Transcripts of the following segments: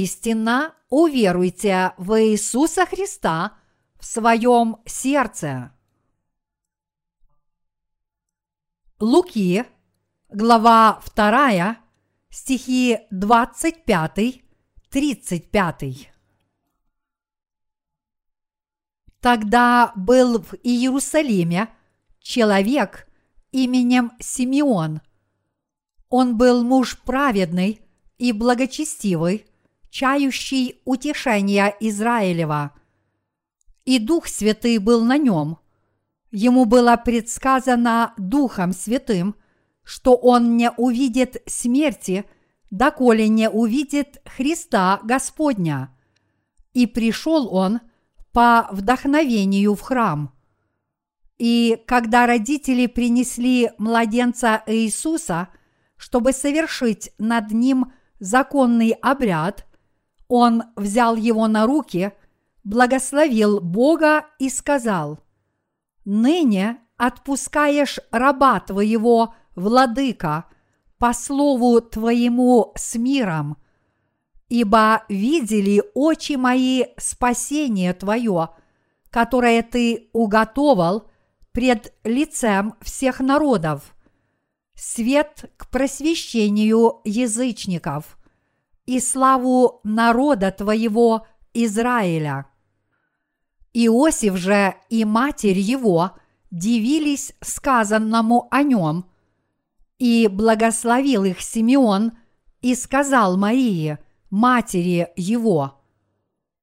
истинно уверуйте в Иисуса Христа в своем сердце. Луки, глава 2, стихи 25-35. Тогда был в Иерусалиме человек именем Симеон. Он был муж праведный и благочестивый, чающий утешения Израилева. И Дух Святый был на нем. Ему было предсказано Духом Святым, что он не увидит смерти, доколе не увидит Христа Господня. И пришел он по вдохновению в храм. И когда родители принесли младенца Иисуса, чтобы совершить над ним законный обряд, он взял его на руки, благословил Бога и сказал, «Ныне отпускаешь раба твоего, владыка, по слову твоему с миром, ибо видели очи мои спасение твое, которое ты уготовал пред лицем всех народов, свет к просвещению язычников и славу народа твоего Израиля. Иосиф же и матерь его дивились сказанному о нем, и благословил их Симеон и сказал Марии, матери его,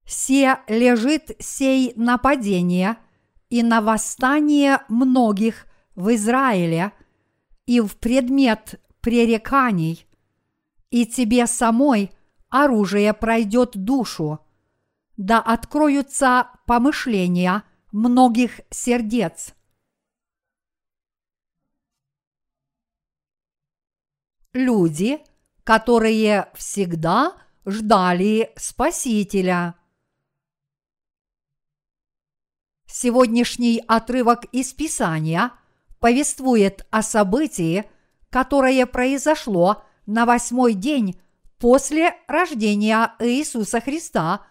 «Се лежит сей нападение и на восстание многих в Израиле и в предмет пререканий, и тебе самой оружие пройдет душу, да откроются помышления многих сердец. Люди, которые всегда ждали Спасителя. Сегодняшний отрывок из Писания повествует о событии, которое произошло на восьмой день после рождения Иисуса Христа,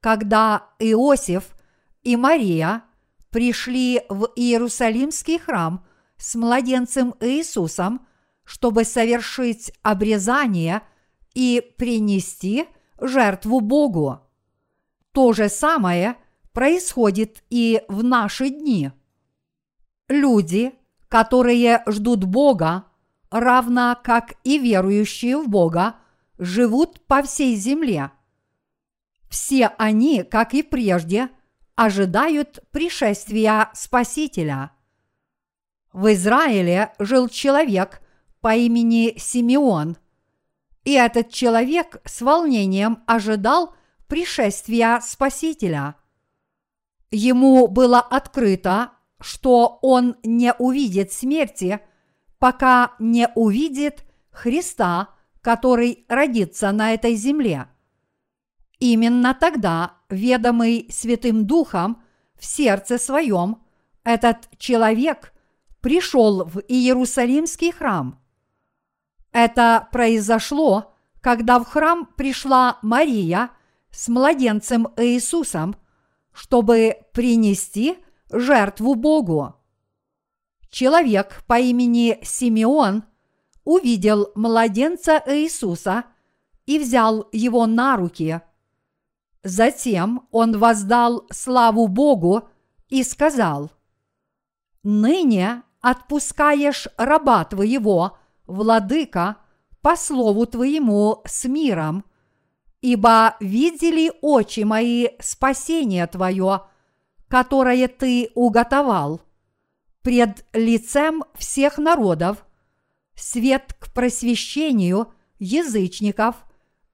когда Иосиф и Мария пришли в Иерусалимский храм с младенцем Иисусом, чтобы совершить обрезание и принести жертву Богу. То же самое происходит и в наши дни. Люди, которые ждут Бога, равно как и верующие в Бога, живут по всей земле. Все они, как и прежде, ожидают пришествия Спасителя. В Израиле жил человек по имени Симеон, и этот человек с волнением ожидал пришествия Спасителя. Ему было открыто, что он не увидит смерти – пока не увидит Христа, который родится на этой земле. Именно тогда, ведомый Святым Духом в сердце своем, этот человек пришел в Иерусалимский храм. Это произошло, когда в храм пришла Мария с младенцем Иисусом, чтобы принести жертву Богу человек по имени Симеон увидел младенца Иисуса и взял его на руки. Затем он воздал славу Богу и сказал, «Ныне отпускаешь раба твоего, владыка, по слову твоему с миром, ибо видели очи мои спасение твое, которое ты уготовал пред лицем всех народов, свет к просвещению язычников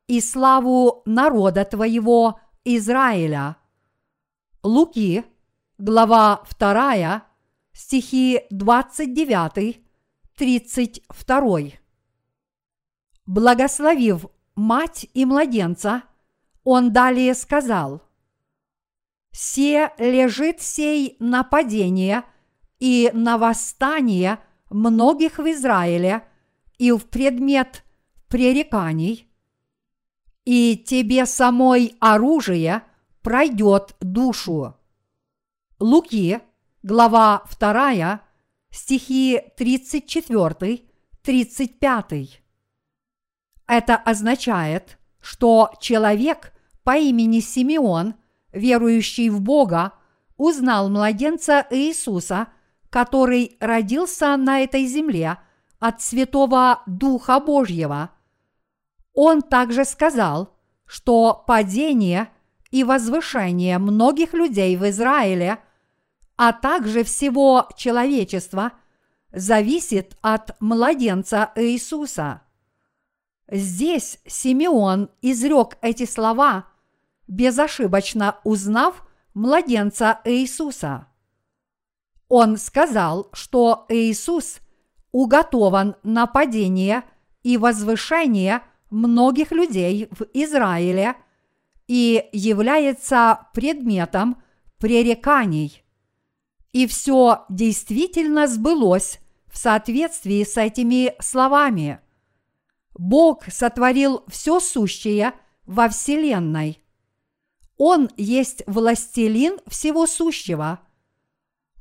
и славу народа твоего Израиля. Луки, глава 2, стихи 29, 32. Благословив мать и младенца, он далее сказал, «Се лежит сей нападение – и на восстание многих в Израиле и в предмет пререканий. и тебе самой оружие пройдет душу. Луки, глава 2, стихи 34-35. Это означает, что человек по имени Симеон, верующий в Бога, узнал младенца Иисуса, который родился на этой земле от Святого Духа Божьего. Он также сказал, что падение и возвышение многих людей в Израиле, а также всего человечества, зависит от младенца Иисуса. Здесь Симеон изрек эти слова, безошибочно узнав младенца Иисуса. Он сказал, что Иисус уготован на падение и возвышение многих людей в Израиле и является предметом пререканий. И все действительно сбылось в соответствии с этими словами – Бог сотворил все сущее во Вселенной. Он есть властелин всего сущего.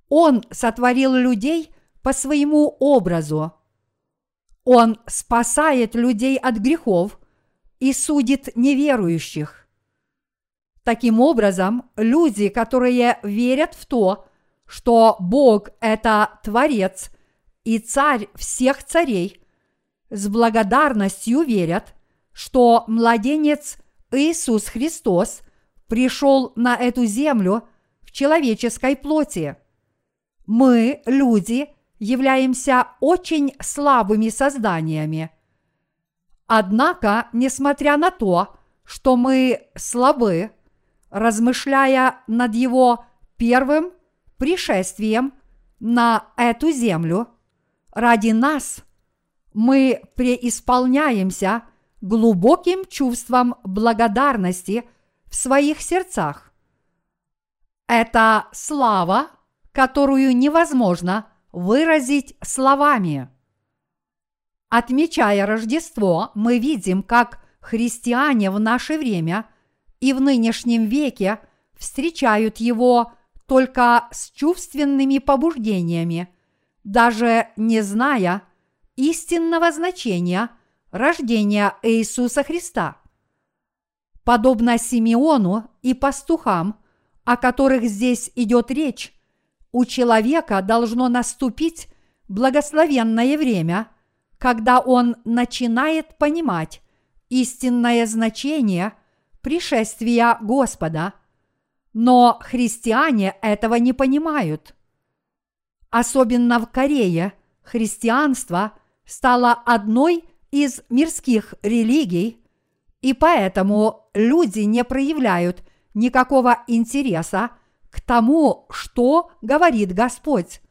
Он сотворил людей по своему образу. Он спасает людей от грехов и судит неверующих. Таким образом, люди, которые верят в то, что Бог – это Творец и Царь всех царей – с благодарностью верят, что младенец Иисус Христос пришел на эту землю в человеческой плоти. Мы, люди, являемся очень слабыми созданиями. Однако, несмотря на то, что мы слабы, размышляя над его первым пришествием на эту землю, ради нас – мы преисполняемся глубоким чувством благодарности в своих сердцах. Это слава, которую невозможно выразить словами. Отмечая Рождество, мы видим, как христиане в наше время и в нынешнем веке встречают его только с чувственными побуждениями, даже не зная, истинного значения рождения Иисуса Христа. Подобно Симеону и пастухам, о которых здесь идет речь, у человека должно наступить благословенное время, когда он начинает понимать истинное значение пришествия Господа, но христиане этого не понимают. Особенно в Корее христианство стала одной из мирских религий, и поэтому люди не проявляют никакого интереса к тому, что говорит Господь.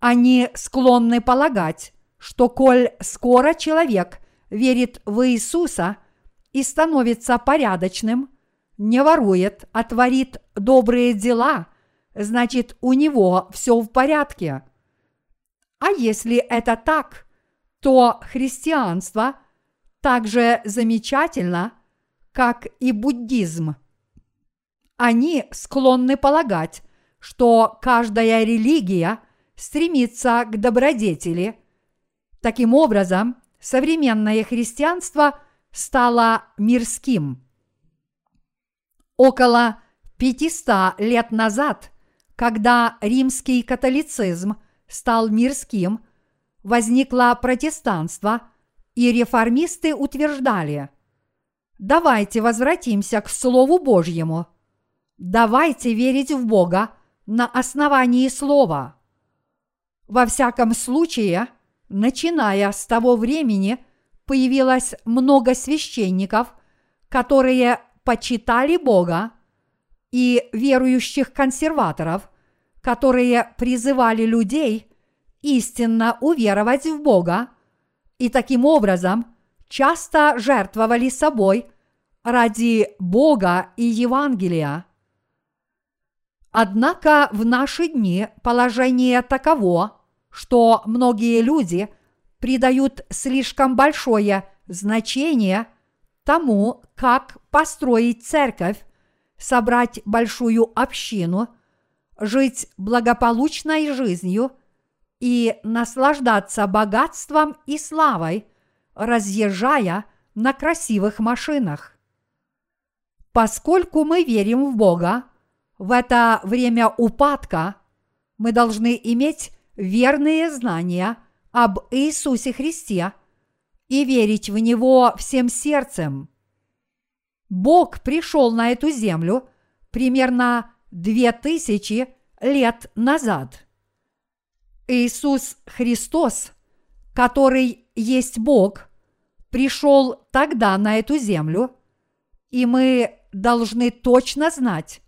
Они склонны полагать, что коль скоро человек верит в Иисуса и становится порядочным, не ворует, а творит добрые дела, значит у него все в порядке – а если это так, то христианство так же замечательно, как и буддизм. Они склонны полагать, что каждая религия стремится к добродетели. Таким образом, современное христианство стало мирским. Около 500 лет назад, когда римский католицизм стал мирским, возникло протестанство, и реформисты утверждали «Давайте возвратимся к Слову Божьему, давайте верить в Бога на основании Слова». Во всяком случае, начиная с того времени, появилось много священников, которые почитали Бога, и верующих консерваторов, которые призывали людей истинно уверовать в Бога и таким образом часто жертвовали собой ради Бога и Евангелия. Однако в наши дни положение таково, что многие люди придают слишком большое значение тому, как построить церковь, собрать большую общину, жить благополучной жизнью и наслаждаться богатством и славой, разъезжая на красивых машинах. Поскольку мы верим в Бога, в это время упадка мы должны иметь верные знания об Иисусе Христе и верить в Него всем сердцем. Бог пришел на эту землю примерно две тысячи лет назад. Иисус Христос, который есть Бог, пришел тогда на эту землю, и мы должны точно знать,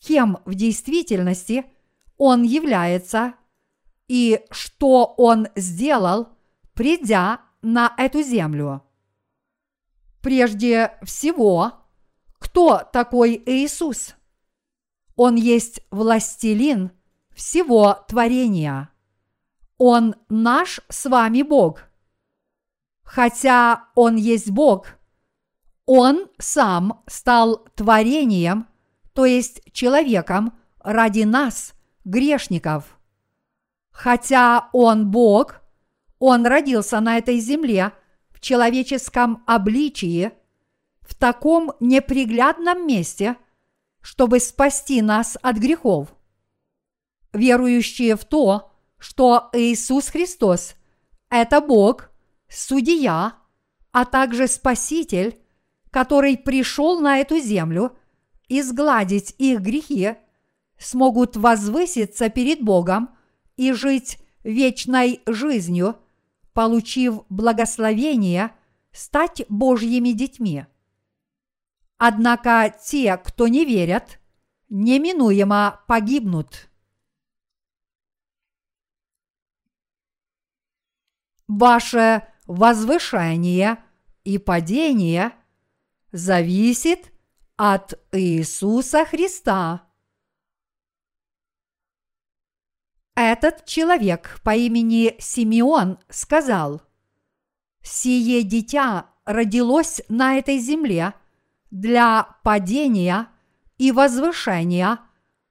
кем в действительности Он является и что Он сделал, придя на эту землю. Прежде всего, кто такой Иисус? Он есть властелин всего творения. Он наш с вами Бог. Хотя Он есть Бог, Он сам стал творением, то есть человеком ради нас, грешников. Хотя Он Бог, Он родился на этой земле в человеческом обличии, в таком неприглядном месте, чтобы спасти нас от грехов. Верующие в то, что Иисус Христос – это Бог, Судья, а также Спаситель, который пришел на эту землю изгладить их грехи, смогут возвыситься перед Богом и жить вечной жизнью – получив благословение, стать Божьими детьми. Однако те, кто не верят, неминуемо погибнут. Ваше возвышение и падение зависит от Иисуса Христа. Этот человек по имени Симеон сказал, «Сие дитя родилось на этой земле для падения и возвышения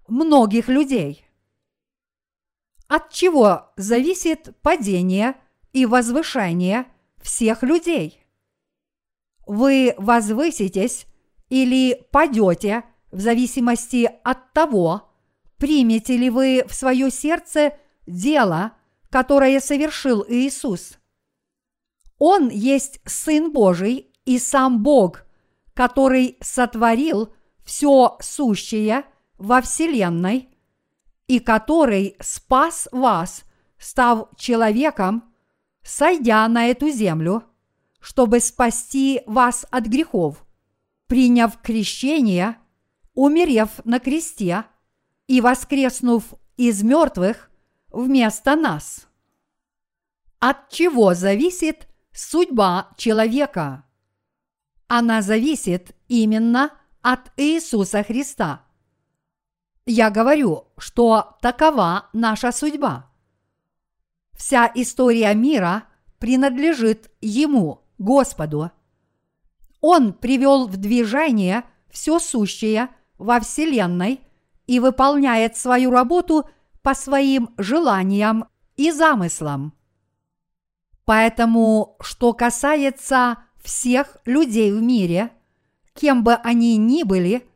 многих людей». От чего зависит падение и возвышение всех людей? Вы возвыситесь или падете в зависимости от того, примете ли вы в свое сердце дело, которое совершил Иисус? Он есть Сын Божий и сам Бог, который сотворил все сущее во Вселенной и который спас вас, став человеком, сойдя на эту землю, чтобы спасти вас от грехов, приняв крещение, умерев на кресте – и воскреснув из мертвых вместо нас. От чего зависит судьба человека? Она зависит именно от Иисуса Христа. Я говорю, что такова наша судьба. Вся история мира принадлежит Ему, Господу. Он привел в движение все сущее во Вселенной и выполняет свою работу по своим желаниям и замыслам. Поэтому, что касается всех людей в мире, кем бы они ни были,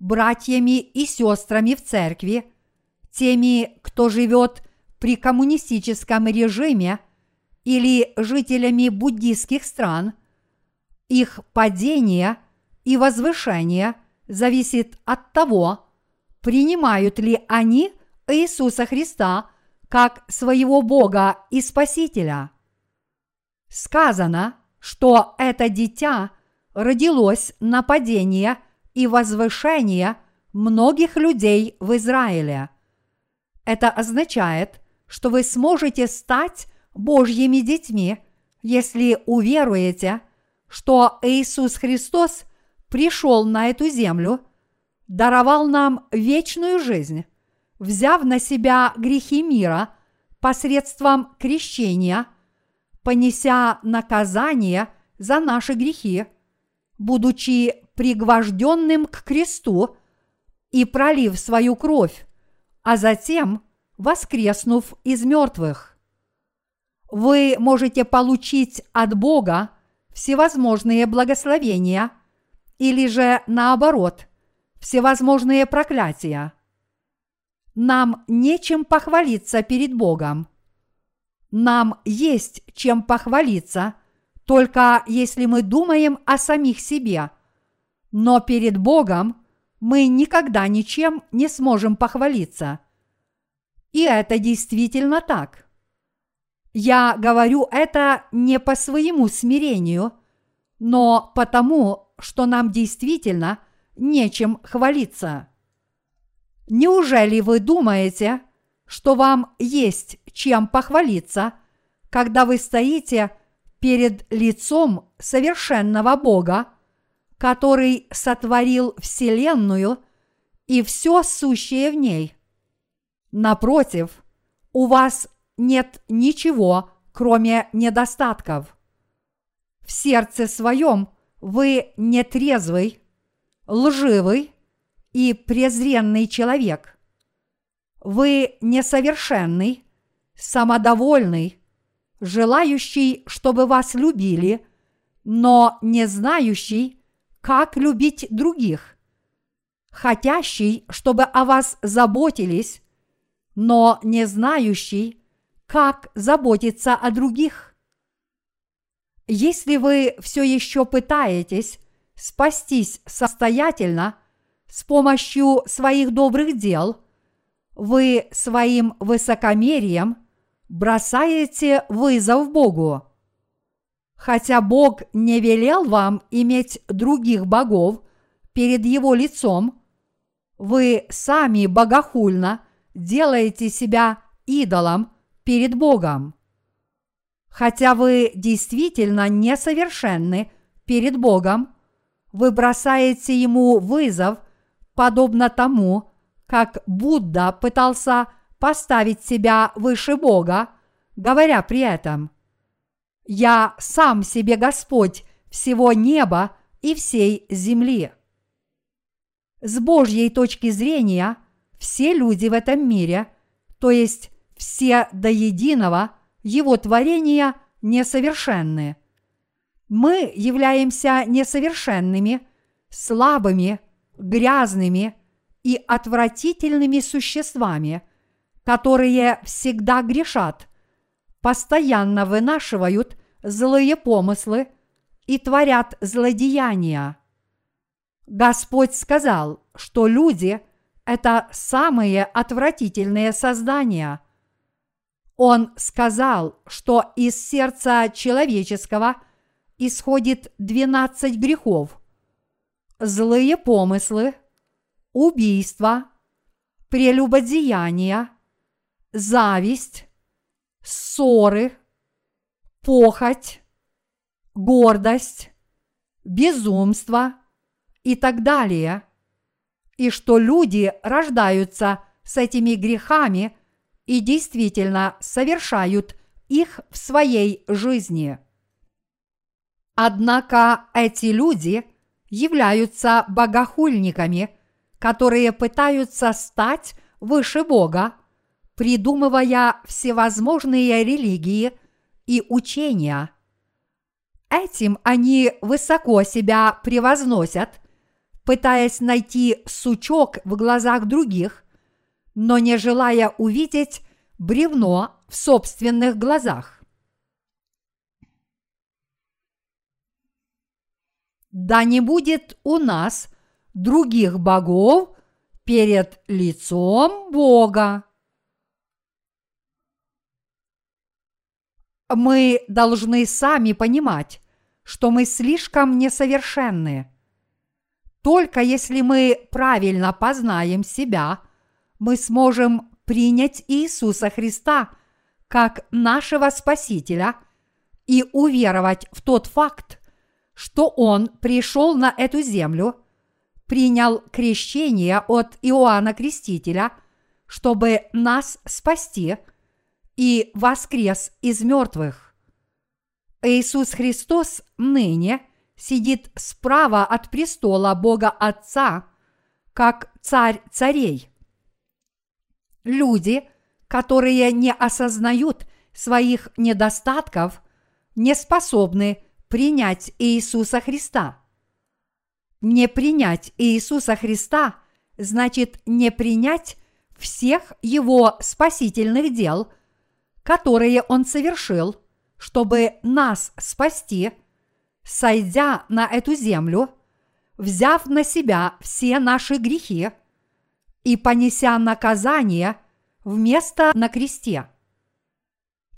братьями и сестрами в церкви, теми, кто живет при коммунистическом режиме или жителями буддийских стран, их падение и возвышение зависит от того, принимают ли они Иисуса Христа как своего Бога и Спасителя. Сказано, что это дитя родилось на падение и возвышение многих людей в Израиле. Это означает, что вы сможете стать Божьими детьми, если уверуете, что Иисус Христос пришел на эту землю – даровал нам вечную жизнь, взяв на себя грехи мира посредством крещения, понеся наказание за наши грехи, будучи пригвожденным к кресту и пролив свою кровь, а затем воскреснув из мертвых. Вы можете получить от Бога всевозможные благословения или же наоборот, всевозможные проклятия. Нам нечем похвалиться перед Богом. Нам есть чем похвалиться, только если мы думаем о самих себе. Но перед Богом мы никогда ничем не сможем похвалиться. И это действительно так. Я говорю это не по своему смирению, но потому, что нам действительно нечем хвалиться. Неужели вы думаете, что вам есть чем похвалиться, когда вы стоите перед лицом совершенного Бога, который сотворил Вселенную и все сущее в ней? Напротив, у вас нет ничего, кроме недостатков. В сердце своем вы нетрезвый, лживый и презренный человек. Вы несовершенный, самодовольный, желающий, чтобы вас любили, но не знающий, как любить других, хотящий, чтобы о вас заботились, но не знающий, как заботиться о других. Если вы все еще пытаетесь спастись самостоятельно – с помощью своих добрых дел вы своим высокомерием бросаете вызов Богу. Хотя Бог не велел вам иметь других богов перед Его лицом, вы сами богохульно делаете себя идолом перед Богом. Хотя вы действительно несовершенны перед Богом, вы бросаете Ему вызов подобно тому, как Будда пытался поставить себя выше Бога, говоря при этом «Я сам себе Господь всего неба и всей земли». С Божьей точки зрения все люди в этом мире, то есть все до единого Его творения несовершенны. Мы являемся несовершенными, слабыми грязными и отвратительными существами, которые всегда грешат, постоянно вынашивают злые помыслы и творят злодеяния. Господь сказал, что люди – это самые отвратительные создания. Он сказал, что из сердца человеческого исходит двенадцать грехов – злые помыслы, убийство, прелюбодеяние, зависть, ссоры, похоть, гордость, безумство и так далее, и что люди рождаются с этими грехами и действительно совершают их в своей жизни. Однако эти люди – являются богохульниками, которые пытаются стать выше Бога, придумывая всевозможные религии и учения. Этим они высоко себя превозносят, пытаясь найти сучок в глазах других, но не желая увидеть бревно в собственных глазах. да не будет у нас других богов перед лицом Бога. Мы должны сами понимать, что мы слишком несовершенны. Только если мы правильно познаем себя, мы сможем принять Иисуса Христа как нашего Спасителя и уверовать в тот факт, что Он пришел на эту землю, принял крещение от Иоанна Крестителя, чтобы нас спасти, и воскрес из мертвых. Иисус Христос ныне сидит справа от престола Бога Отца, как царь царей. Люди, которые не осознают своих недостатков, не способны принять Иисуса Христа. Не принять Иисуса Христа значит не принять всех Его спасительных дел, которые Он совершил, чтобы нас спасти, сойдя на эту землю, взяв на себя все наши грехи и понеся наказание вместо на кресте.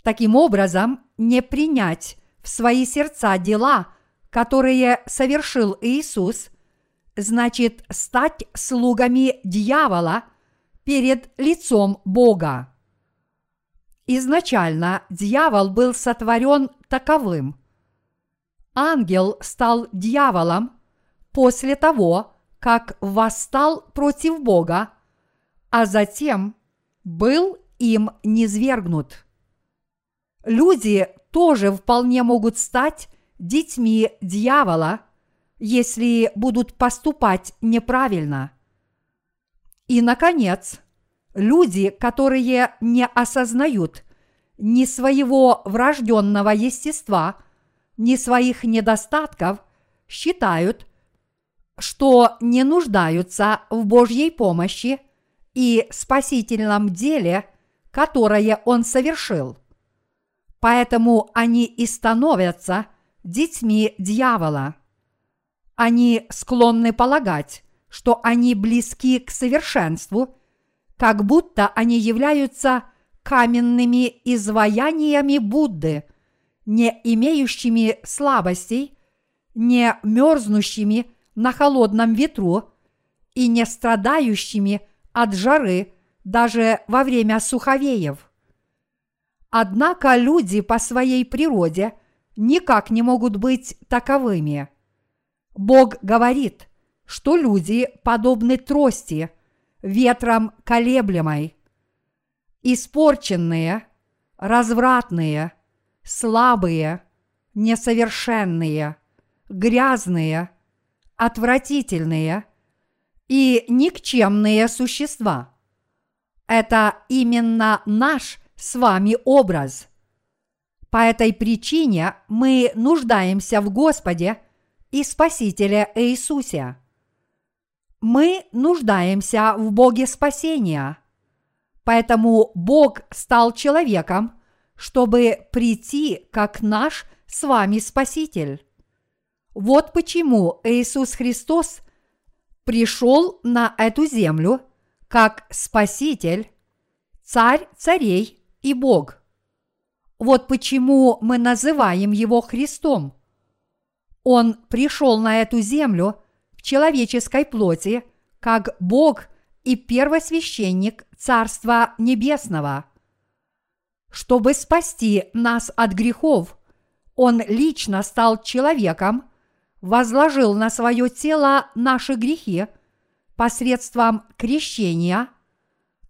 Таким образом, не принять в свои сердца дела, которые совершил Иисус, значит стать слугами дьявола перед лицом Бога. Изначально дьявол был сотворен таковым. Ангел стал дьяволом после того, как восстал против Бога, а затем был им низвергнут. Люди тоже вполне могут стать детьми дьявола, если будут поступать неправильно. И, наконец, люди, которые не осознают ни своего врожденного естества, ни своих недостатков, считают, что не нуждаются в Божьей помощи и спасительном деле, которое Он совершил. Поэтому они и становятся детьми дьявола. Они склонны полагать, что они близки к совершенству, как будто они являются каменными изваяниями Будды, не имеющими слабостей, не мерзнущими на холодном ветру и не страдающими от жары даже во время суховеев. Однако люди по своей природе никак не могут быть таковыми. Бог говорит, что люди подобны трости, ветром колеблемой, испорченные, развратные, слабые, несовершенные, грязные, отвратительные и никчемные существа. Это именно наш с вами образ. По этой причине мы нуждаемся в Господе и Спасителе Иисусе. Мы нуждаемся в Боге спасения. Поэтому Бог стал человеком, чтобы прийти как наш с вами Спаситель. Вот почему Иисус Христос пришел на эту землю как Спаситель, Царь царей и Бог. Вот почему мы называем Его Христом. Он пришел на эту землю в человеческой плоти, как Бог и первосвященник Царства Небесного. Чтобы спасти нас от грехов, Он лично стал человеком, возложил на свое тело наши грехи посредством крещения –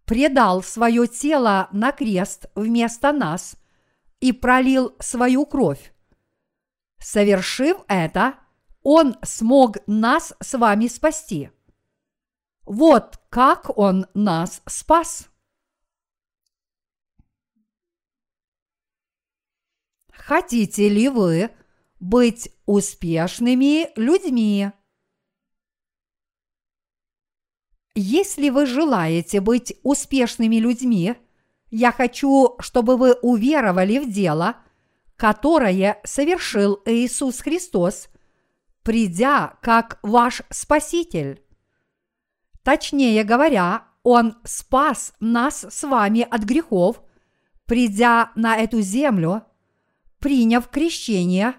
предал свое тело на крест вместо нас и пролил свою кровь. Совершив это, Он смог нас с вами спасти. Вот как Он нас спас. Хотите ли вы быть успешными людьми? Если вы желаете быть успешными людьми, я хочу, чтобы вы уверовали в дело, которое совершил Иисус Христос, придя как ваш Спаситель. Точнее говоря, Он спас нас с вами от грехов, придя на эту землю, приняв крещение,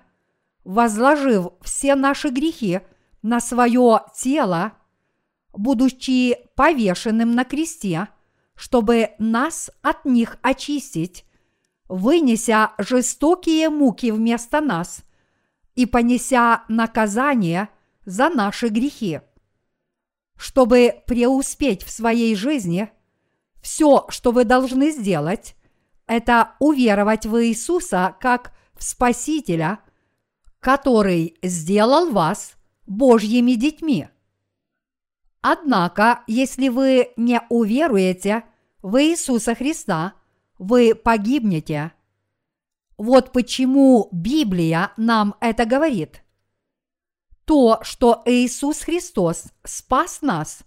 возложив все наши грехи на свое тело – будучи повешенным на кресте, чтобы нас от них очистить, вынеся жестокие муки вместо нас и понеся наказание за наши грехи. Чтобы преуспеть в своей жизни, все, что вы должны сделать, это уверовать в Иисуса как в Спасителя, который сделал вас Божьими детьми. Однако, если вы не уверуете в Иисуса Христа, вы погибнете. Вот почему Библия нам это говорит. То, что Иисус Христос спас нас,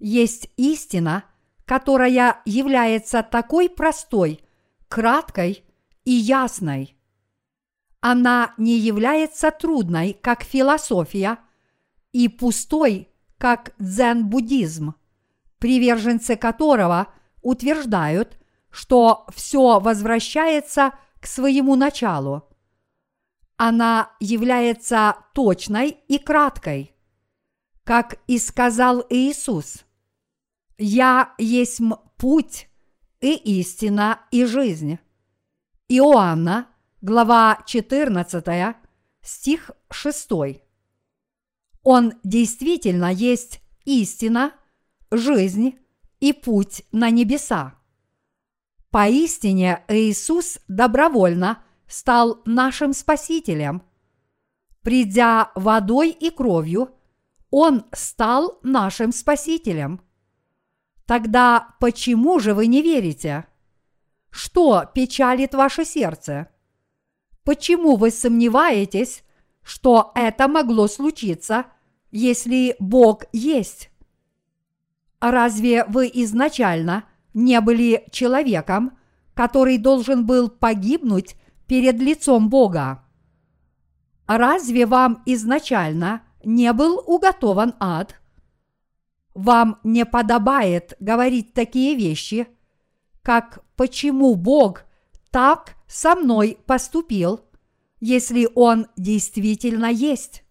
есть истина, которая является такой простой, краткой и ясной. Она не является трудной, как философия, и пустой, как дзен-буддизм, приверженцы которого утверждают, что все возвращается к своему началу. Она является точной и краткой. Как и сказал Иисус, «Я есть путь и истина и жизнь». Иоанна, глава 14, стих 6. Он действительно есть истина, жизнь и путь на небеса. Поистине Иисус добровольно стал нашим Спасителем. Придя водой и кровью, Он стал нашим Спасителем. Тогда почему же вы не верите? Что печалит ваше сердце? Почему вы сомневаетесь, что это могло случиться, если Бог есть? Разве вы изначально не были человеком, который должен был погибнуть перед лицом Бога? Разве вам изначально не был уготован ад? Вам не подобает говорить такие вещи, как почему Бог так со мной поступил, если Он действительно есть.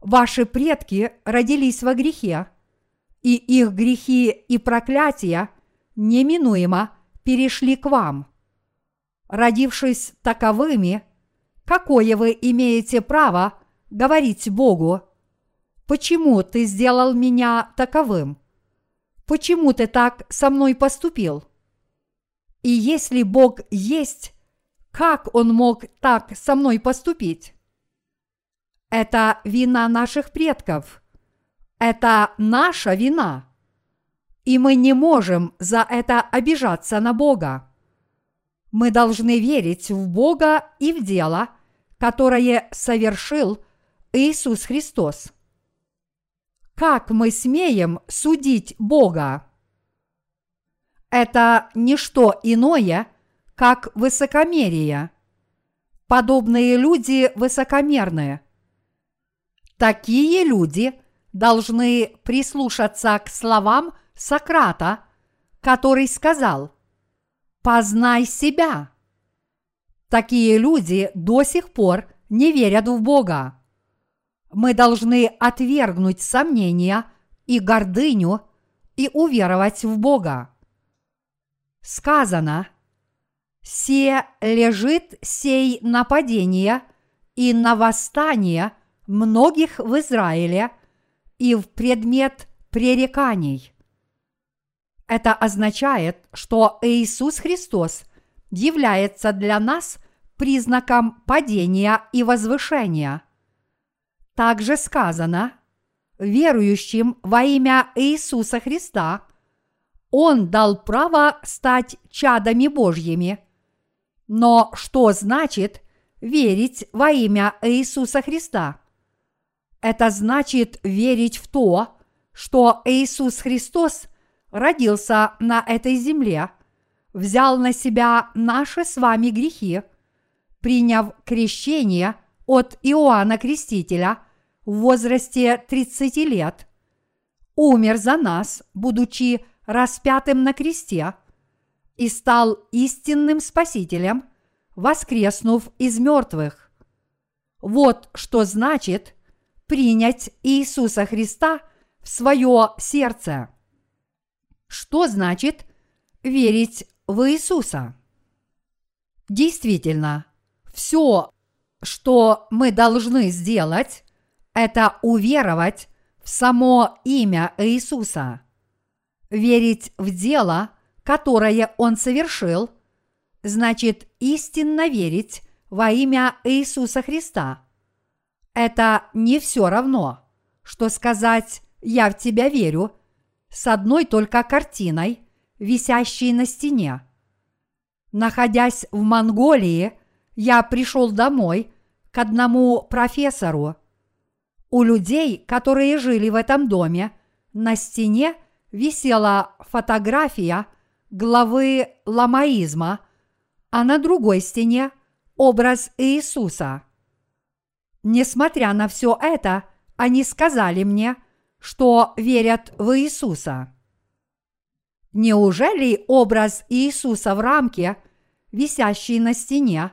Ваши предки родились во грехе, и их грехи и проклятия неминуемо перешли к вам. Родившись таковыми, какое вы имеете право говорить Богу, почему ты сделал меня таковым? Почему ты так со мной поступил? И если Бог есть, как Он мог так со мной поступить? Это вина наших предков. Это наша вина. И мы не можем за это обижаться на Бога. Мы должны верить в Бога и в дело, которое совершил Иисус Христос. Как мы смеем судить Бога? Это не что иное, как высокомерие. Подобные люди высокомерные. Такие люди должны прислушаться к словам Сократа, который сказал «Познай себя». Такие люди до сих пор не верят в Бога. Мы должны отвергнуть сомнения и гордыню и уверовать в Бога. Сказано, «Се лежит сей нападение и на восстание многих в Израиле и в предмет пререканий». Это означает, что Иисус Христос является для нас признаком падения и возвышения. Также сказано, верующим во имя Иисуса Христа Он дал право стать чадами Божьими. Но что значит верить во имя Иисуса Христа? Это значит верить в то, что Иисус Христос – родился на этой земле, взял на себя наши с вами грехи, приняв крещение от Иоанна Крестителя в возрасте 30 лет, умер за нас, будучи распятым на кресте, и стал истинным Спасителем, воскреснув из мертвых. Вот что значит принять Иисуса Христа в свое сердце. Что значит верить в Иисуса? Действительно, все, что мы должны сделать, это уверовать в само имя Иисуса, верить в дело, которое Он совершил, значит истинно верить во имя Иисуса Христа. Это не все равно, что сказать «я в тебя верю» с одной только картиной, висящей на стене. Находясь в Монголии, я пришел домой к одному профессору. У людей, которые жили в этом доме, на стене висела фотография главы ламаизма, а на другой стене образ Иисуса. Несмотря на все это, они сказали мне, что верят в Иисуса. Неужели образ Иисуса в рамке, висящий на стене,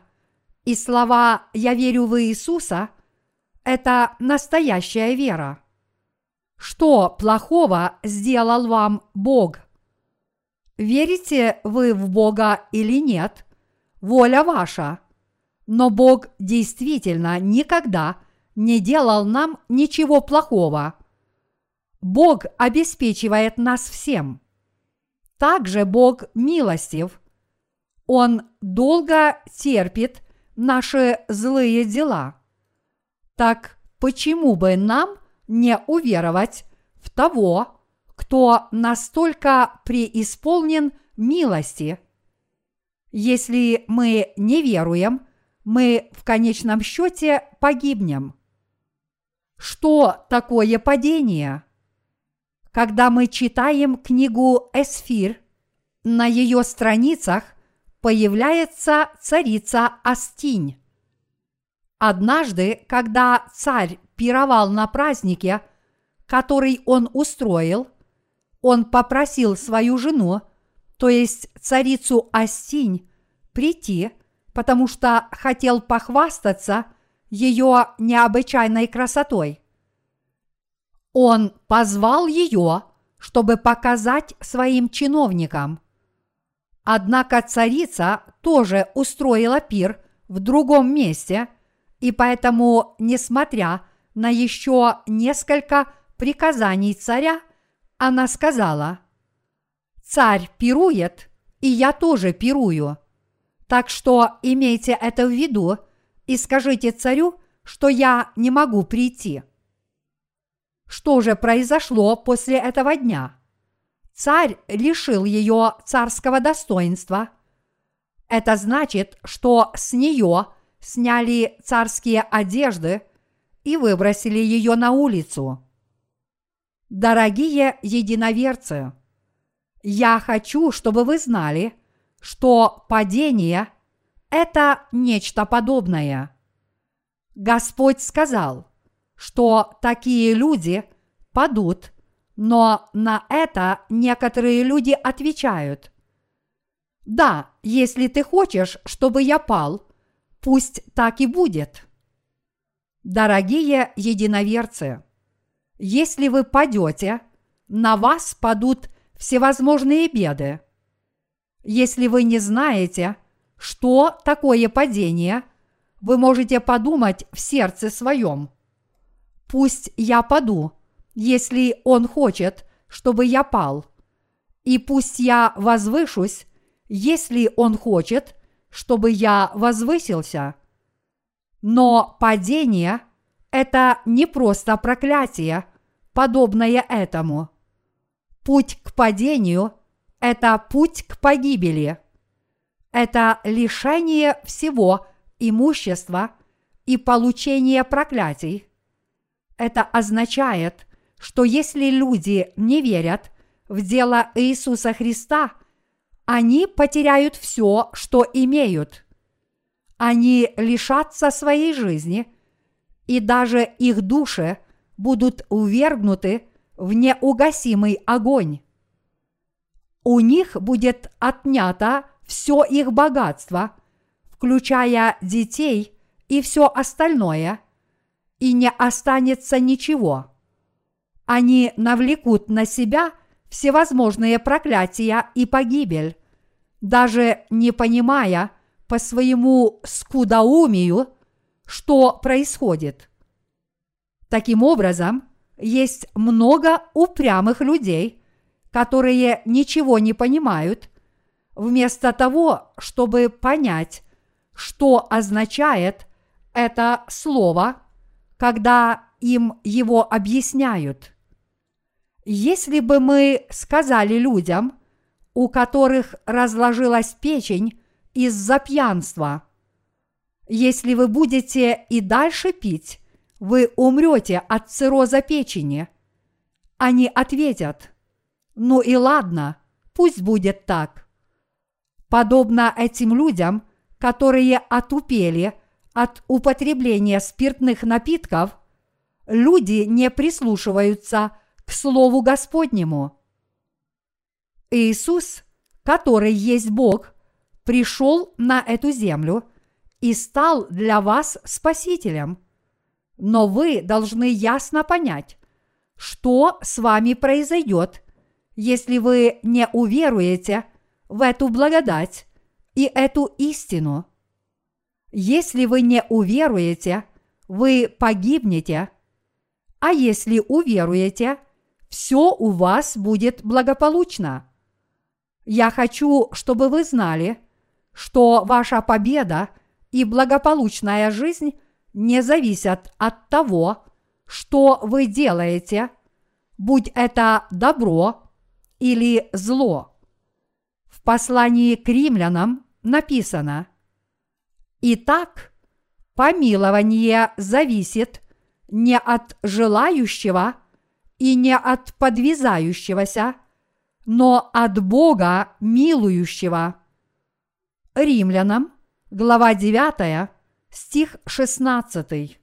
и слова «Я верю в Иисуса» – это настоящая вера? Что плохого сделал вам Бог? Верите вы в Бога или нет? Воля ваша. Но Бог действительно никогда не делал нам ничего плохого. Бог обеспечивает нас всем. Также Бог милостив. Он долго терпит наши злые дела. Так почему бы нам не уверовать в того, кто настолько преисполнен милости. Если мы не веруем, мы в конечном счете погибнем. Что такое падение? Когда мы читаем книгу Эсфир, на ее страницах появляется царица Астинь. Однажды, когда царь пировал на празднике, который он устроил, он попросил свою жену, то есть царицу Астинь, прийти, потому что хотел похвастаться ее необычайной красотой. Он позвал ее, чтобы показать своим чиновникам. Однако царица тоже устроила пир в другом месте, и поэтому, несмотря на еще несколько приказаний царя, она сказала, «Царь пирует, и я тоже пирую. Так что имейте это в виду и скажите царю, что я не могу прийти». Что же произошло после этого дня? Царь лишил ее царского достоинства. Это значит, что с нее сняли царские одежды – и выбросили ее на улицу. Дорогие единоверцы, я хочу, чтобы вы знали, что падение – это нечто подобное. Господь сказал, что такие люди падут, но на это некоторые люди отвечают. Да, если ты хочешь, чтобы я пал, пусть так и будет. Дорогие единоверцы, если вы падете, на вас падут всевозможные беды. Если вы не знаете, что такое падение, вы можете подумать в сердце своем. Пусть я паду, если он хочет, чтобы я пал. И пусть я возвышусь, если он хочет, чтобы я возвысился – но падение – это не просто проклятие, подобное этому. Путь к падению – это путь к погибели. Это лишение всего имущества и получение проклятий. Это означает, что если люди не верят в дело Иисуса Христа, они потеряют все, что имеют – они лишатся своей жизни, и даже их души будут увергнуты в неугасимый огонь. У них будет отнято все их богатство, включая детей и все остальное, и не останется ничего. Они навлекут на себя всевозможные проклятия и погибель, даже не понимая, по своему скудоумию, что происходит. Таким образом, есть много упрямых людей, которые ничего не понимают, вместо того, чтобы понять, что означает это слово, когда им его объясняют. Если бы мы сказали людям, у которых разложилась печень из-за пьянства, если вы будете и дальше пить, вы умрете от цирроза печени. Они ответят, ну и ладно, пусть будет так. Подобно этим людям, которые отупели от употребления спиртных напитков, люди не прислушиваются к Слову Господнему. Иисус, который есть Бог, пришел на эту землю и стал для вас Спасителем. Но вы должны ясно понять, что с вами произойдет, если вы не уверуете в эту благодать и эту истину. Если вы не уверуете, вы погибнете, а если уверуете, все у вас будет благополучно. Я хочу, чтобы вы знали, что ваша победа и благополучная жизнь не зависят от того, что вы делаете, будь это добро или зло. В послании к римлянам написано Итак, помилование зависит не от желающего и не от подвязающегося, но от Бога милующего. Римлянам, глава 9, стих 16.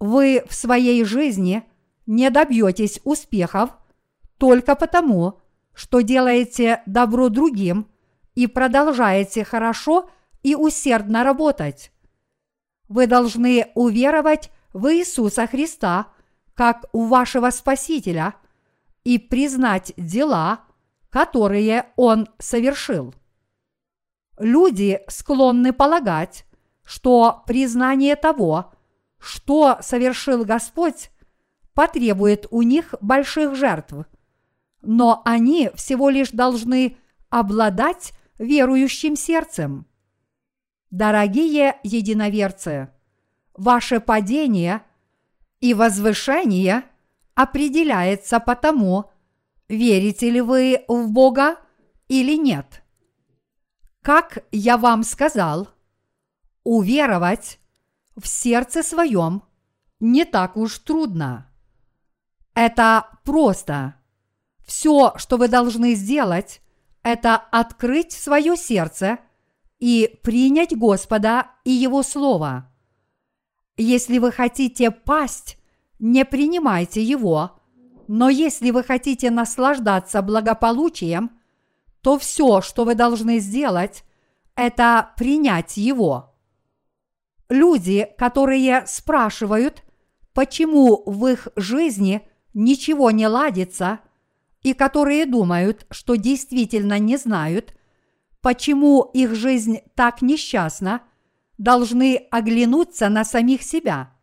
Вы в своей жизни не добьетесь успехов только потому, что делаете добро другим и продолжаете хорошо и усердно работать. Вы должны уверовать в Иисуса Христа как у вашего Спасителя – и признать дела, которые он совершил. Люди склонны полагать, что признание того, что совершил Господь, потребует у них больших жертв, но они всего лишь должны обладать верующим сердцем. Дорогие единоверцы, ваше падение и возвышение – определяется по тому, верите ли вы в Бога или нет. Как я вам сказал, уверовать в сердце своем не так уж трудно. Это просто. Все, что вы должны сделать, это открыть свое сердце и принять Господа и Его Слово. Если вы хотите пасть не принимайте его, но если вы хотите наслаждаться благополучием, то все, что вы должны сделать, это принять его. Люди, которые спрашивают, почему в их жизни ничего не ладится, и которые думают, что действительно не знают, почему их жизнь так несчастна, должны оглянуться на самих себя –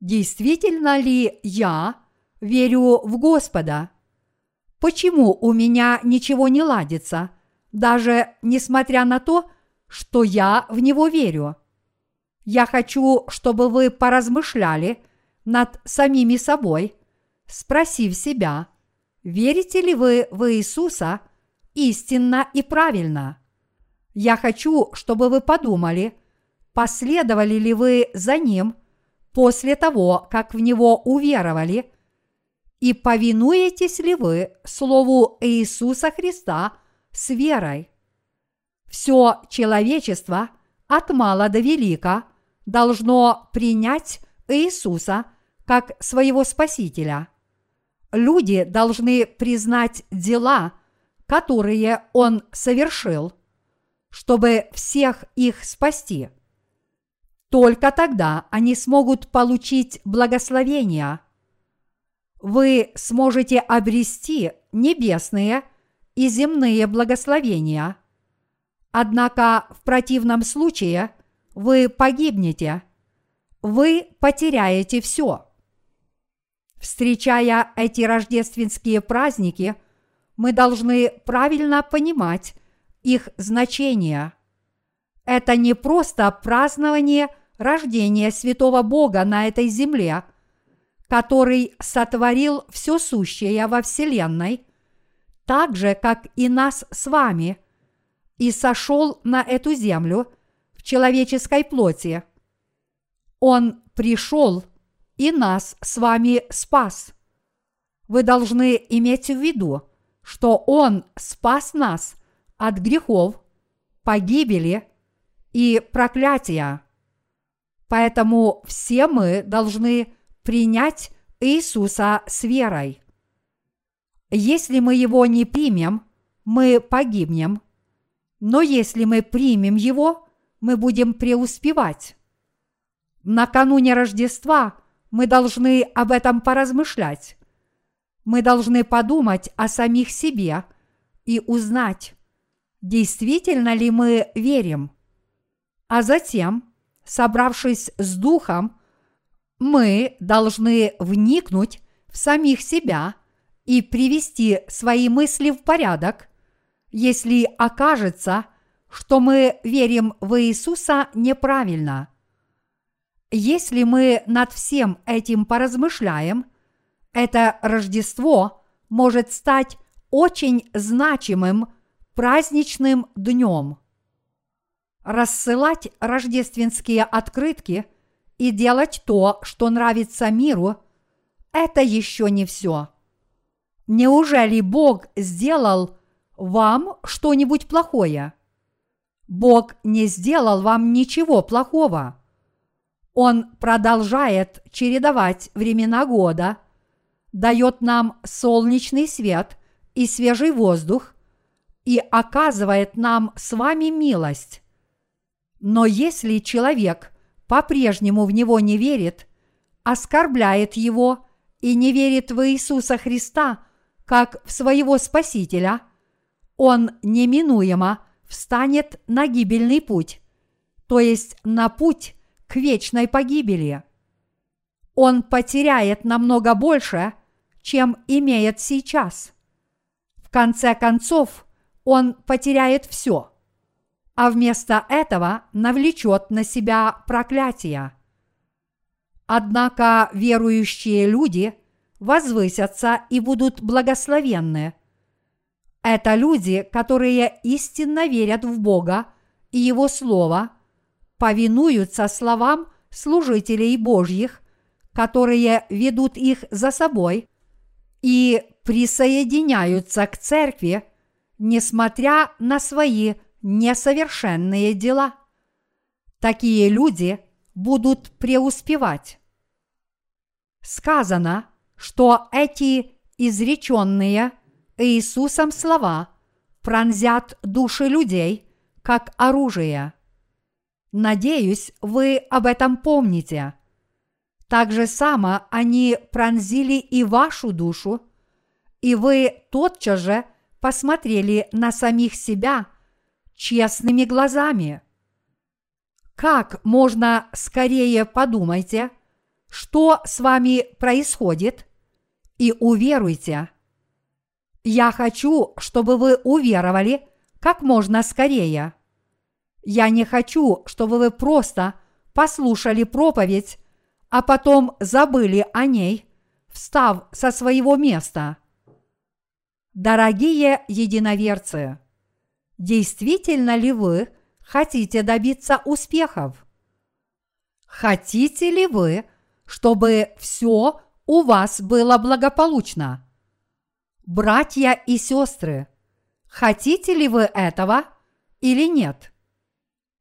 действительно ли я верю в Господа? Почему у меня ничего не ладится, даже несмотря на то, что я в Него верю? Я хочу, чтобы вы поразмышляли над самими собой, спросив себя, верите ли вы в Иисуса истинно и правильно? Я хочу, чтобы вы подумали, последовали ли вы за Ним – после того, как в Него уверовали, и повинуетесь ли вы Слову Иисуса Христа с верой? Все человечество от мала до велика должно принять Иисуса как своего Спасителя. Люди должны признать дела, которые Он совершил, чтобы всех их спасти – только тогда они смогут получить благословение. Вы сможете обрести небесные и земные благословения. Однако в противном случае вы погибнете. Вы потеряете все. Встречая эти рождественские праздники, мы должны правильно понимать их значение – это не просто празднование рождения святого Бога на этой земле, который сотворил все сущее во Вселенной, так же, как и нас с вами, и сошел на эту землю в человеческой плоти. Он пришел и нас с вами спас. Вы должны иметь в виду, что Он спас нас от грехов, погибели и проклятия. Поэтому все мы должны принять Иисуса с верой. Если мы его не примем, мы погибнем, но если мы примем его, мы будем преуспевать. Накануне Рождества мы должны об этом поразмышлять. Мы должны подумать о самих себе и узнать, действительно ли мы верим. А затем, собравшись с Духом, мы должны вникнуть в самих себя и привести свои мысли в порядок, если окажется, что мы верим в Иисуса неправильно. Если мы над всем этим поразмышляем, это Рождество может стать очень значимым праздничным днем. Рассылать рождественские открытки и делать то, что нравится миру, это еще не все. Неужели Бог сделал вам что-нибудь плохое? Бог не сделал вам ничего плохого. Он продолжает чередовать времена года, дает нам солнечный свет и свежий воздух, и оказывает нам с вами милость. Но если человек по-прежнему в него не верит, оскорбляет его и не верит в Иисуса Христа как в своего Спасителя, он неминуемо встанет на гибельный путь, то есть на путь к вечной погибели. Он потеряет намного больше, чем имеет сейчас. В конце концов, он потеряет все, а вместо этого навлечет на себя проклятие. Однако верующие люди возвысятся и будут благословенны. Это люди, которые истинно верят в Бога и Его Слово, повинуются словам служителей Божьих, которые ведут их за собой, и присоединяются к церкви – несмотря на свои несовершенные дела. Такие люди будут преуспевать. Сказано, что эти изреченные Иисусом слова пронзят души людей, как оружие. Надеюсь, вы об этом помните. Так же само они пронзили и вашу душу, и вы тотчас же – посмотрели на самих себя честными глазами. Как можно скорее подумайте, что с вами происходит, и уверуйте. Я хочу, чтобы вы уверовали как можно скорее. Я не хочу, чтобы вы просто послушали проповедь, а потом забыли о ней, встав со своего места – Дорогие единоверцы, действительно ли вы хотите добиться успехов? Хотите ли вы, чтобы все у вас было благополучно? Братья и сестры, хотите ли вы этого или нет?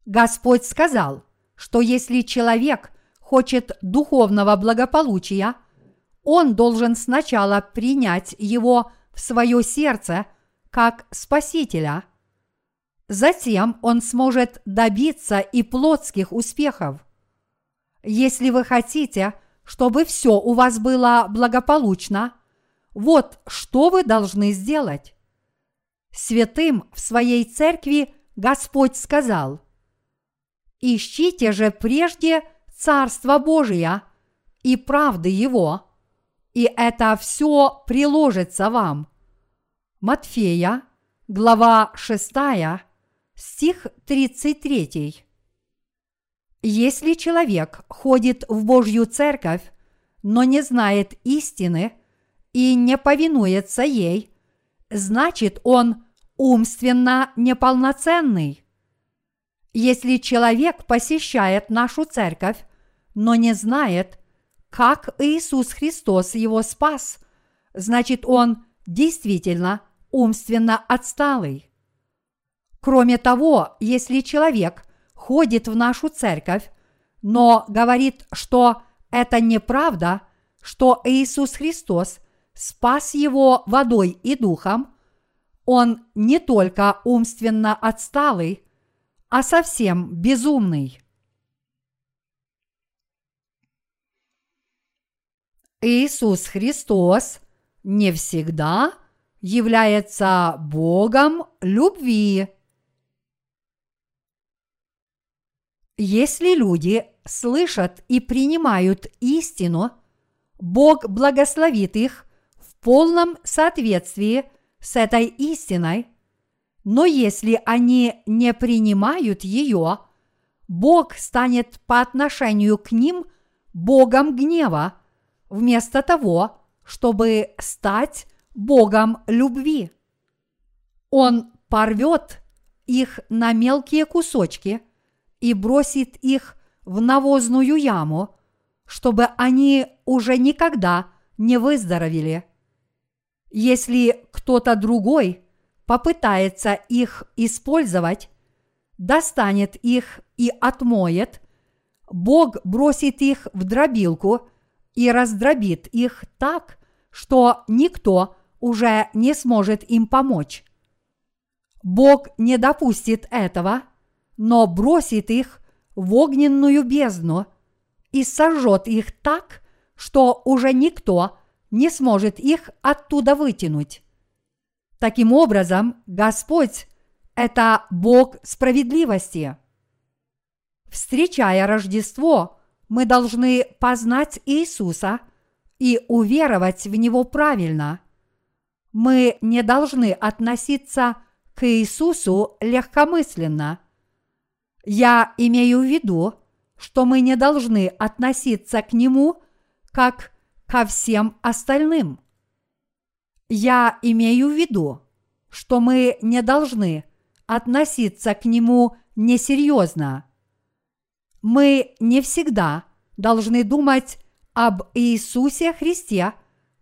Господь сказал, что если человек хочет духовного благополучия, он должен сначала принять его в свое сердце как Спасителя. Затем он сможет добиться и плотских успехов. Если вы хотите, чтобы все у вас было благополучно, вот что вы должны сделать. Святым в своей церкви Господь сказал, «Ищите же прежде Царство Божие и правды Его, и это все приложится вам. Матфея, глава 6, стих 33. Если человек ходит в Божью церковь, но не знает истины и не повинуется ей, значит он умственно неполноценный. Если человек посещает нашу церковь, но не знает, как Иисус Христос его спас, значит он действительно умственно отсталый. Кроме того, если человек ходит в нашу церковь, но говорит, что это неправда, что Иисус Христос спас его водой и духом, он не только умственно отсталый, а совсем безумный. Иисус Христос не всегда является Богом любви. Если люди слышат и принимают истину, Бог благословит их в полном соответствии с этой истиной, но если они не принимают ее, Бог станет по отношению к ним Богом гнева, вместо того, чтобы стать Богом любви. Он порвет их на мелкие кусочки и бросит их в навозную яму, чтобы они уже никогда не выздоровели. Если кто-то другой попытается их использовать, достанет их и отмоет, Бог бросит их в дробилку и раздробит их так, что никто уже не сможет им помочь. Бог не допустит этого – но бросит их в огненную бездну и сожжет их так, что уже никто не сможет их оттуда вытянуть. Таким образом, Господь – это Бог справедливости. Встречая Рождество, мы должны познать Иисуса и уверовать в Него правильно. Мы не должны относиться к Иисусу легкомысленно – я имею в виду, что мы не должны относиться к нему как ко всем остальным. Я имею в виду, что мы не должны относиться к нему несерьезно. Мы не всегда должны думать об Иисусе Христе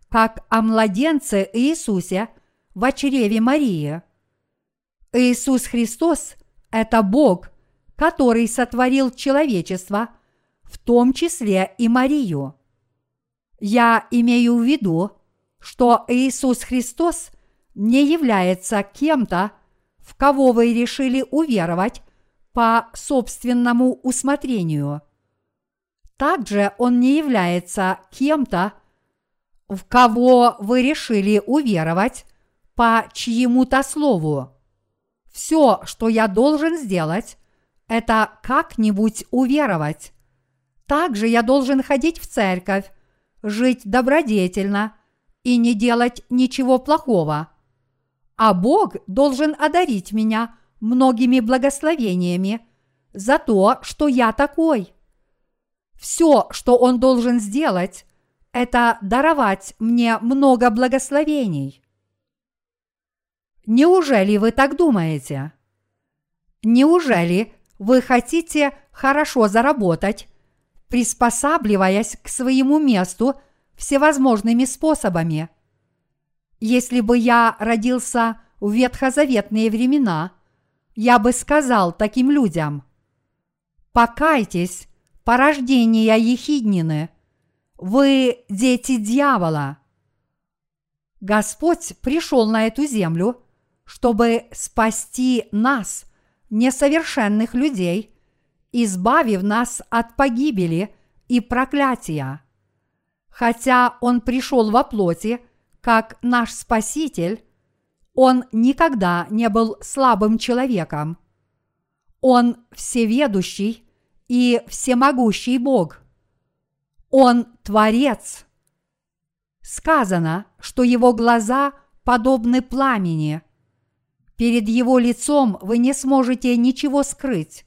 как о младенце Иисусе в чреве Марии. Иисус Христос – это Бог – который сотворил человечество, в том числе и Марию. Я имею в виду, что Иисус Христос не является кем-то, в кого вы решили уверовать по собственному усмотрению. Также Он не является кем-то, в кого вы решили уверовать по чьему-то слову. Все, что я должен сделать, это как-нибудь уверовать. Также я должен ходить в церковь, жить добродетельно и не делать ничего плохого. А Бог должен одарить меня многими благословениями за то, что я такой. Все, что Он должен сделать, это даровать мне много благословений. Неужели вы так думаете? Неужели вы хотите хорошо заработать, приспосабливаясь к своему месту всевозможными способами. Если бы я родился в ветхозаветные времена, я бы сказал таким людям, «Покайтесь, порождения ехиднины, вы дети дьявола». Господь пришел на эту землю, чтобы спасти нас – несовершенных людей, избавив нас от погибели и проклятия. Хотя Он пришел во плоти, как наш Спаситель, Он никогда не был слабым человеком. Он всеведущий и всемогущий Бог. Он Творец. Сказано, что Его глаза подобны пламени. Перед Его лицом вы не сможете ничего скрыть.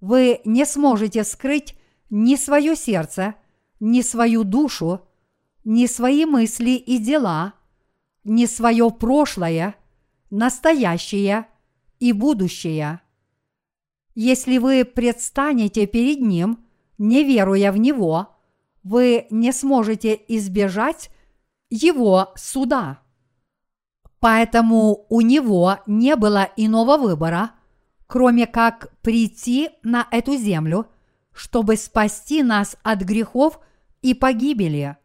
Вы не сможете скрыть ни свое сердце, ни свою душу, ни свои мысли и дела, ни свое прошлое, настоящее и будущее. Если вы предстанете перед Ним, не веруя в Него, вы не сможете избежать Его суда. Поэтому у Него не было иного выбора, кроме как прийти на эту землю, чтобы спасти нас от грехов и погибели.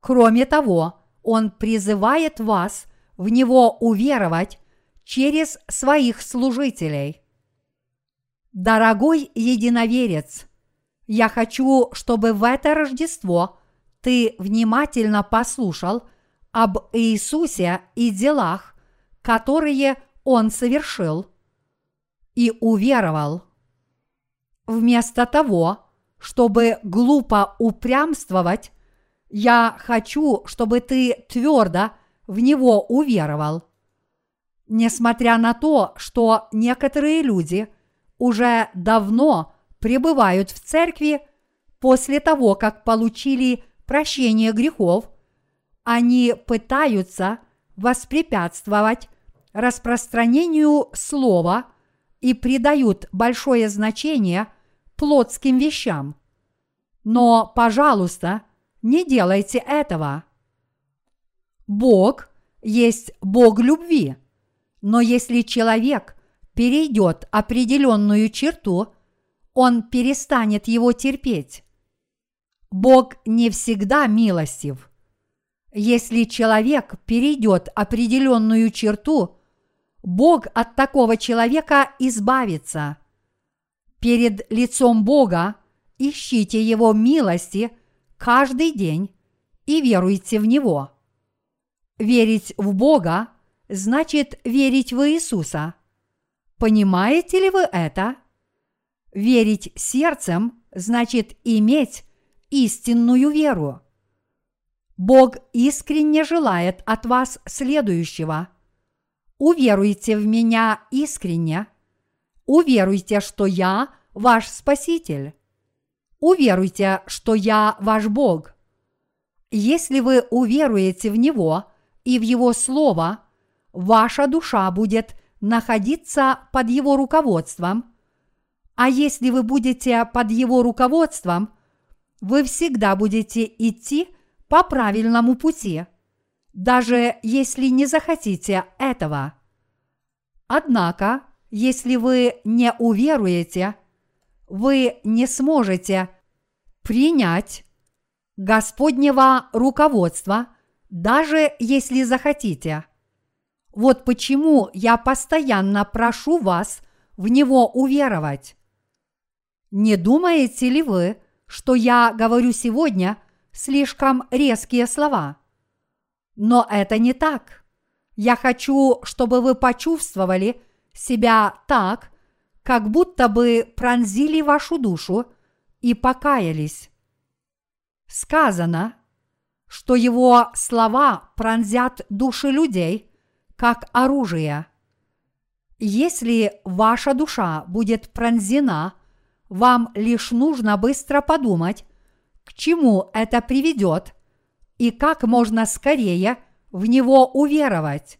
Кроме того, Он призывает вас в Него уверовать через своих служителей. Дорогой единоверец, я хочу, чтобы в это Рождество ты внимательно послушал об Иисусе и делах, которые Он совершил, и уверовал. Вместо того, чтобы глупо упрямствовать, я хочу, чтобы ты твердо в Него уверовал. Несмотря на то, что некоторые люди – уже давно пребывают в церкви после того, как получили прощение грехов, они пытаются воспрепятствовать распространению слова и придают большое значение плотским вещам. Но, пожалуйста, не делайте этого. Бог есть Бог любви, но если человек – перейдет определенную черту, он перестанет его терпеть. Бог не всегда милостив. Если человек перейдет определенную черту, Бог от такого человека избавится. Перед лицом Бога ищите Его милости каждый день и веруйте в Него. Верить в Бога значит верить в Иисуса – Понимаете ли вы это? Верить сердцем значит иметь истинную веру. Бог искренне желает от вас следующего. Уверуйте в меня искренне. Уверуйте, что я ваш Спаситель. Уверуйте, что я ваш Бог. Если вы уверуете в Него и в Его Слово, ваша душа будет находиться под его руководством, а если вы будете под его руководством, вы всегда будете идти по правильному пути, даже если не захотите этого. Однако, если вы не уверуете, вы не сможете принять Господнего руководства, даже если захотите – вот почему я постоянно прошу вас в него уверовать. Не думаете ли вы, что я говорю сегодня слишком резкие слова? Но это не так. Я хочу, чтобы вы почувствовали себя так, как будто бы пронзили вашу душу и покаялись. Сказано, что его слова пронзят души людей – как оружие. Если ваша душа будет пронзена, вам лишь нужно быстро подумать, к чему это приведет и как можно скорее в него уверовать.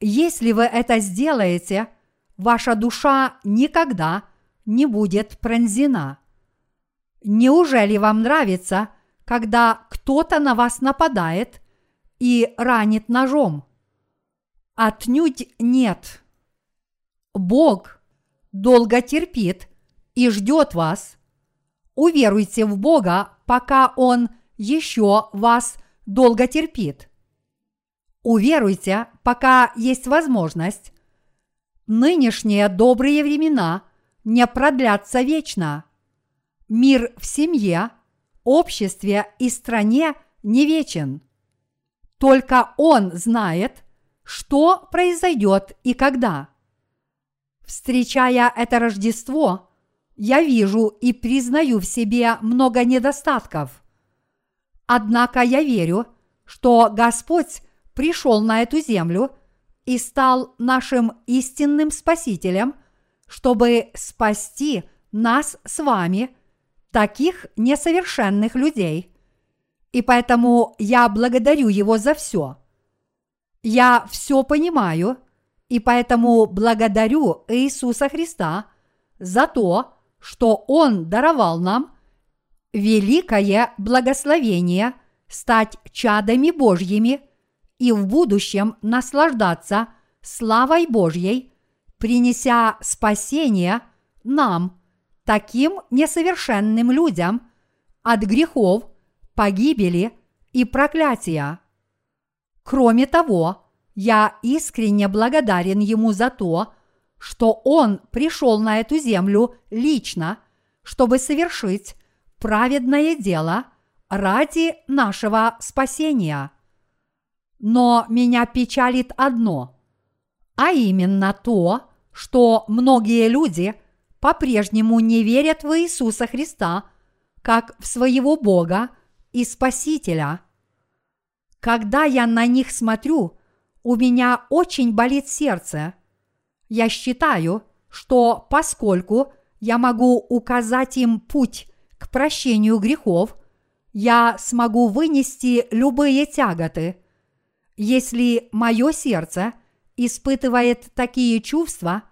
Если вы это сделаете, ваша душа никогда не будет пронзена. Неужели вам нравится, когда кто-то на вас нападает и ранит ножом? Отнюдь нет. Бог долго терпит и ждет вас. Уверуйте в Бога, пока Он еще вас долго терпит. Уверуйте, пока есть возможность. Нынешние добрые времена не продлятся вечно. Мир в семье, обществе и стране не вечен. Только Он знает – что произойдет и когда. Встречая это Рождество, я вижу и признаю в себе много недостатков. Однако я верю, что Господь пришел на эту землю и стал нашим истинным Спасителем, чтобы спасти нас с вами, таких несовершенных людей. И поэтому я благодарю Его за все. Я все понимаю, и поэтому благодарю Иисуса Христа за то, что Он даровал нам великое благословение стать чадами Божьими и в будущем наслаждаться славой Божьей, принеся спасение нам, таким несовершенным людям, от грехов, погибели и проклятия. Кроме того, я искренне благодарен Ему за то, что Он пришел на эту землю лично, чтобы совершить праведное дело ради нашего спасения. Но меня печалит одно, а именно то, что многие люди по-прежнему не верят в Иисуса Христа как в своего Бога и Спасителя. Когда я на них смотрю, у меня очень болит сердце. Я считаю, что поскольку я могу указать им путь к прощению грехов, я смогу вынести любые тяготы. Если мое сердце испытывает такие чувства,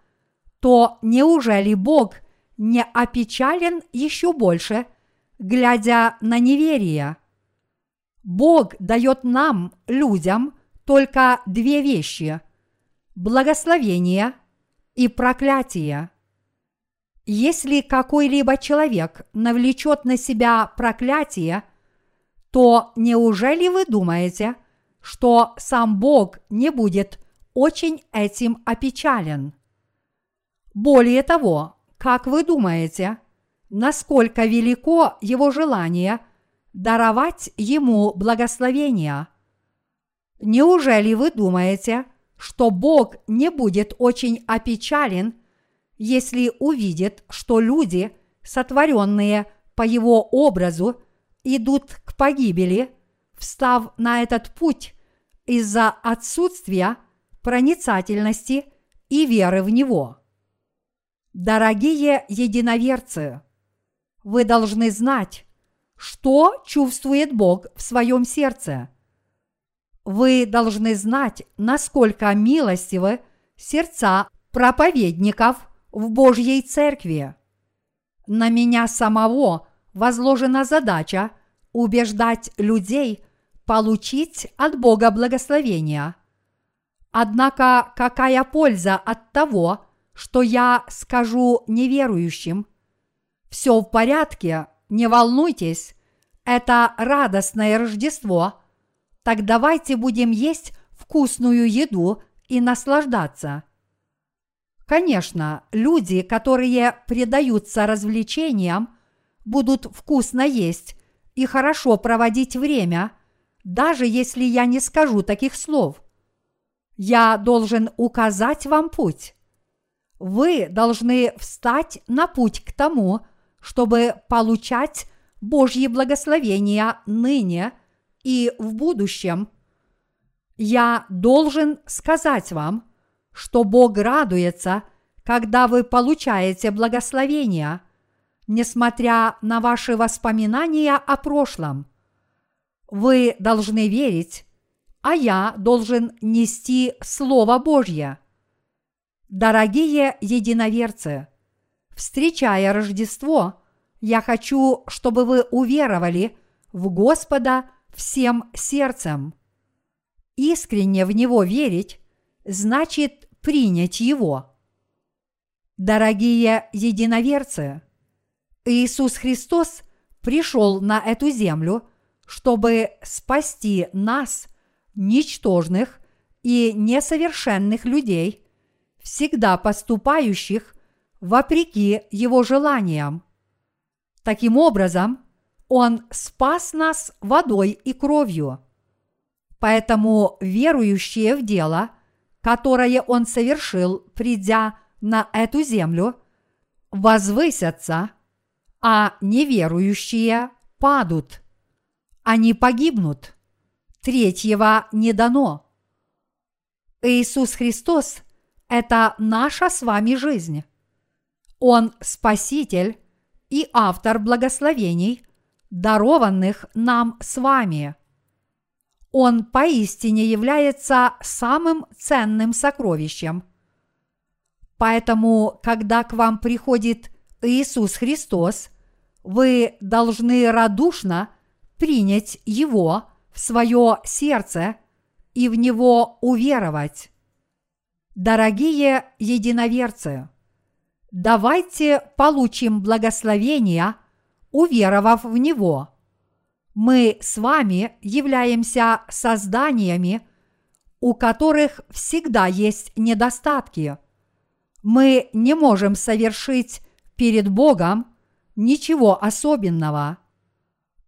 то неужели Бог не опечален еще больше, глядя на неверие? Бог дает нам, людям, только две вещи – благословение и проклятие. Если какой-либо человек навлечет на себя проклятие, то неужели вы думаете, что сам Бог не будет очень этим опечален? Более того, как вы думаете, насколько велико его желание даровать ему благословение? Неужели вы думаете, что Бог не будет очень опечален, если увидит, что люди, сотворенные по Его образу, идут к погибели, встав на этот путь из-за отсутствия проницательности и веры в Него. Дорогие единоверцы, вы должны знать, что чувствует Бог в своем сердце. Вы должны знать, насколько милостивы сердца проповедников в Божьей Церкви. На меня самого возложена задача убеждать людей получить от Бога благословения. Однако какая польза от того, что я скажу неверующим? Все в порядке, не волнуйтесь, это радостное Рождество, так давайте будем есть вкусную еду и наслаждаться. Конечно, люди, которые предаются развлечениям, будут вкусно есть и хорошо проводить время, даже если я не скажу таких слов. Я должен указать вам путь. Вы должны встать на путь к тому, чтобы получать Божьи благословения ныне и в будущем. Я должен сказать вам, что Бог радуется, когда вы получаете благословения, несмотря на ваши воспоминания о прошлом. Вы должны верить, а я должен нести Слово Божье. Дорогие единоверцы, встречая Рождество, я хочу, чтобы вы уверовали в Господа всем сердцем. Искренне в Него верить значит принять Его. Дорогие единоверцы, Иисус Христос пришел на эту землю, чтобы спасти нас, ничтожных и несовершенных людей, всегда поступающих вопреки Его желаниям. Таким образом, Он спас нас водой и кровью. Поэтому верующие в дело – которое Он совершил, придя на эту землю, возвысятся, а неверующие падут. Они погибнут. Третьего не дано. Иисус Христос – это наша с вами жизнь. Он Спаситель и автор благословений, дарованных нам с вами. Он поистине является самым ценным сокровищем. Поэтому, когда к вам приходит Иисус Христос, вы должны радушно принять Его в свое сердце и в Него уверовать. Дорогие единоверцы, давайте получим благословение, уверовав в Него. Мы с вами являемся созданиями, у которых всегда есть недостатки. Мы не можем совершить перед Богом ничего особенного.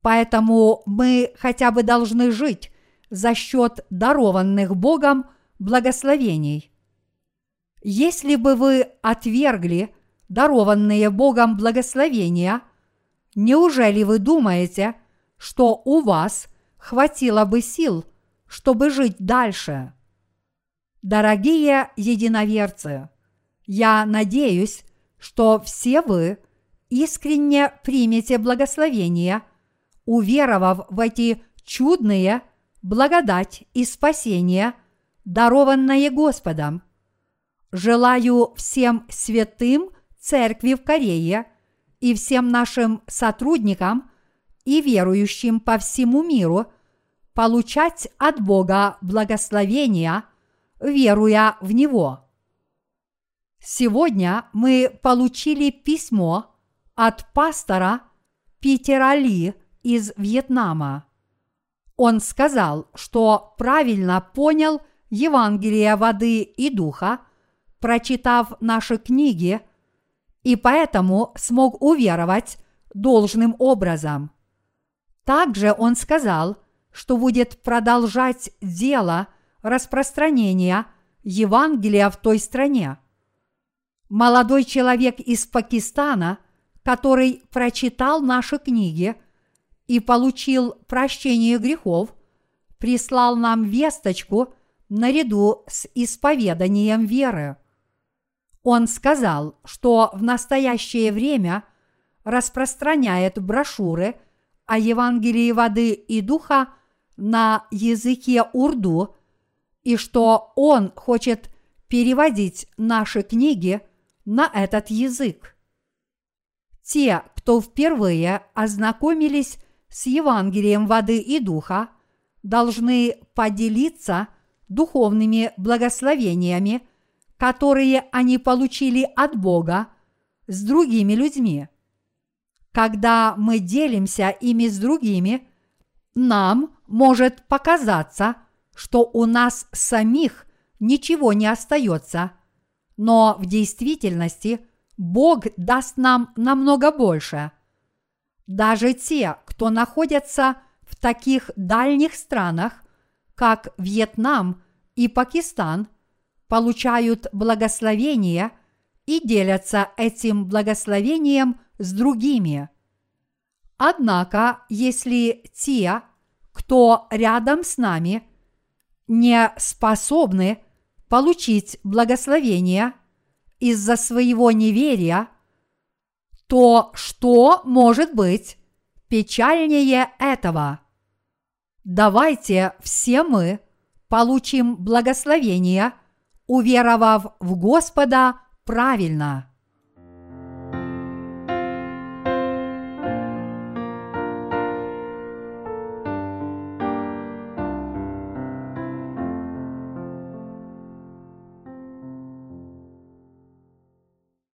Поэтому мы хотя бы должны жить за счет дарованных Богом благословений. Если бы вы отвергли дарованные Богом благословения, неужели вы думаете, что у вас хватило бы сил, чтобы жить дальше? Дорогие единоверцы, я надеюсь, что все вы искренне примете благословение, уверовав в эти чудные благодать и спасение, дарованное Господом. Желаю всем святым церкви в Корее и всем нашим сотрудникам и верующим по всему миру получать от Бога благословения, веруя в Него. Сегодня мы получили письмо от пастора Питера Ли из Вьетнама. Он сказал, что правильно понял Евангелие воды и духа, прочитав наши книги, и поэтому смог уверовать должным образом. Также он сказал, что будет продолжать дело распространения Евангелия в той стране. Молодой человек из Пакистана, который прочитал наши книги – и получил прощение грехов, прислал нам весточку наряду с исповеданием веры. Он сказал, что в настоящее время распространяет брошюры о Евангелии воды и духа на языке урду и что он хочет переводить наши книги на этот язык. Те, кто впервые ознакомились с Евангелием воды и духа, должны поделиться духовными благословениями, которые они получили от Бога с другими людьми. Когда мы делимся ими с другими, нам может показаться, что у нас самих ничего не остается, но в действительности Бог даст нам намного больше – даже те, кто находятся в таких дальних странах, как Вьетнам и Пакистан, получают благословение и делятся этим благословением с другими. Однако, если те, кто рядом с нами, не способны получить благословение из-за своего неверия – то что может быть печальнее этого? Давайте все мы получим благословение, уверовав в Господа правильно.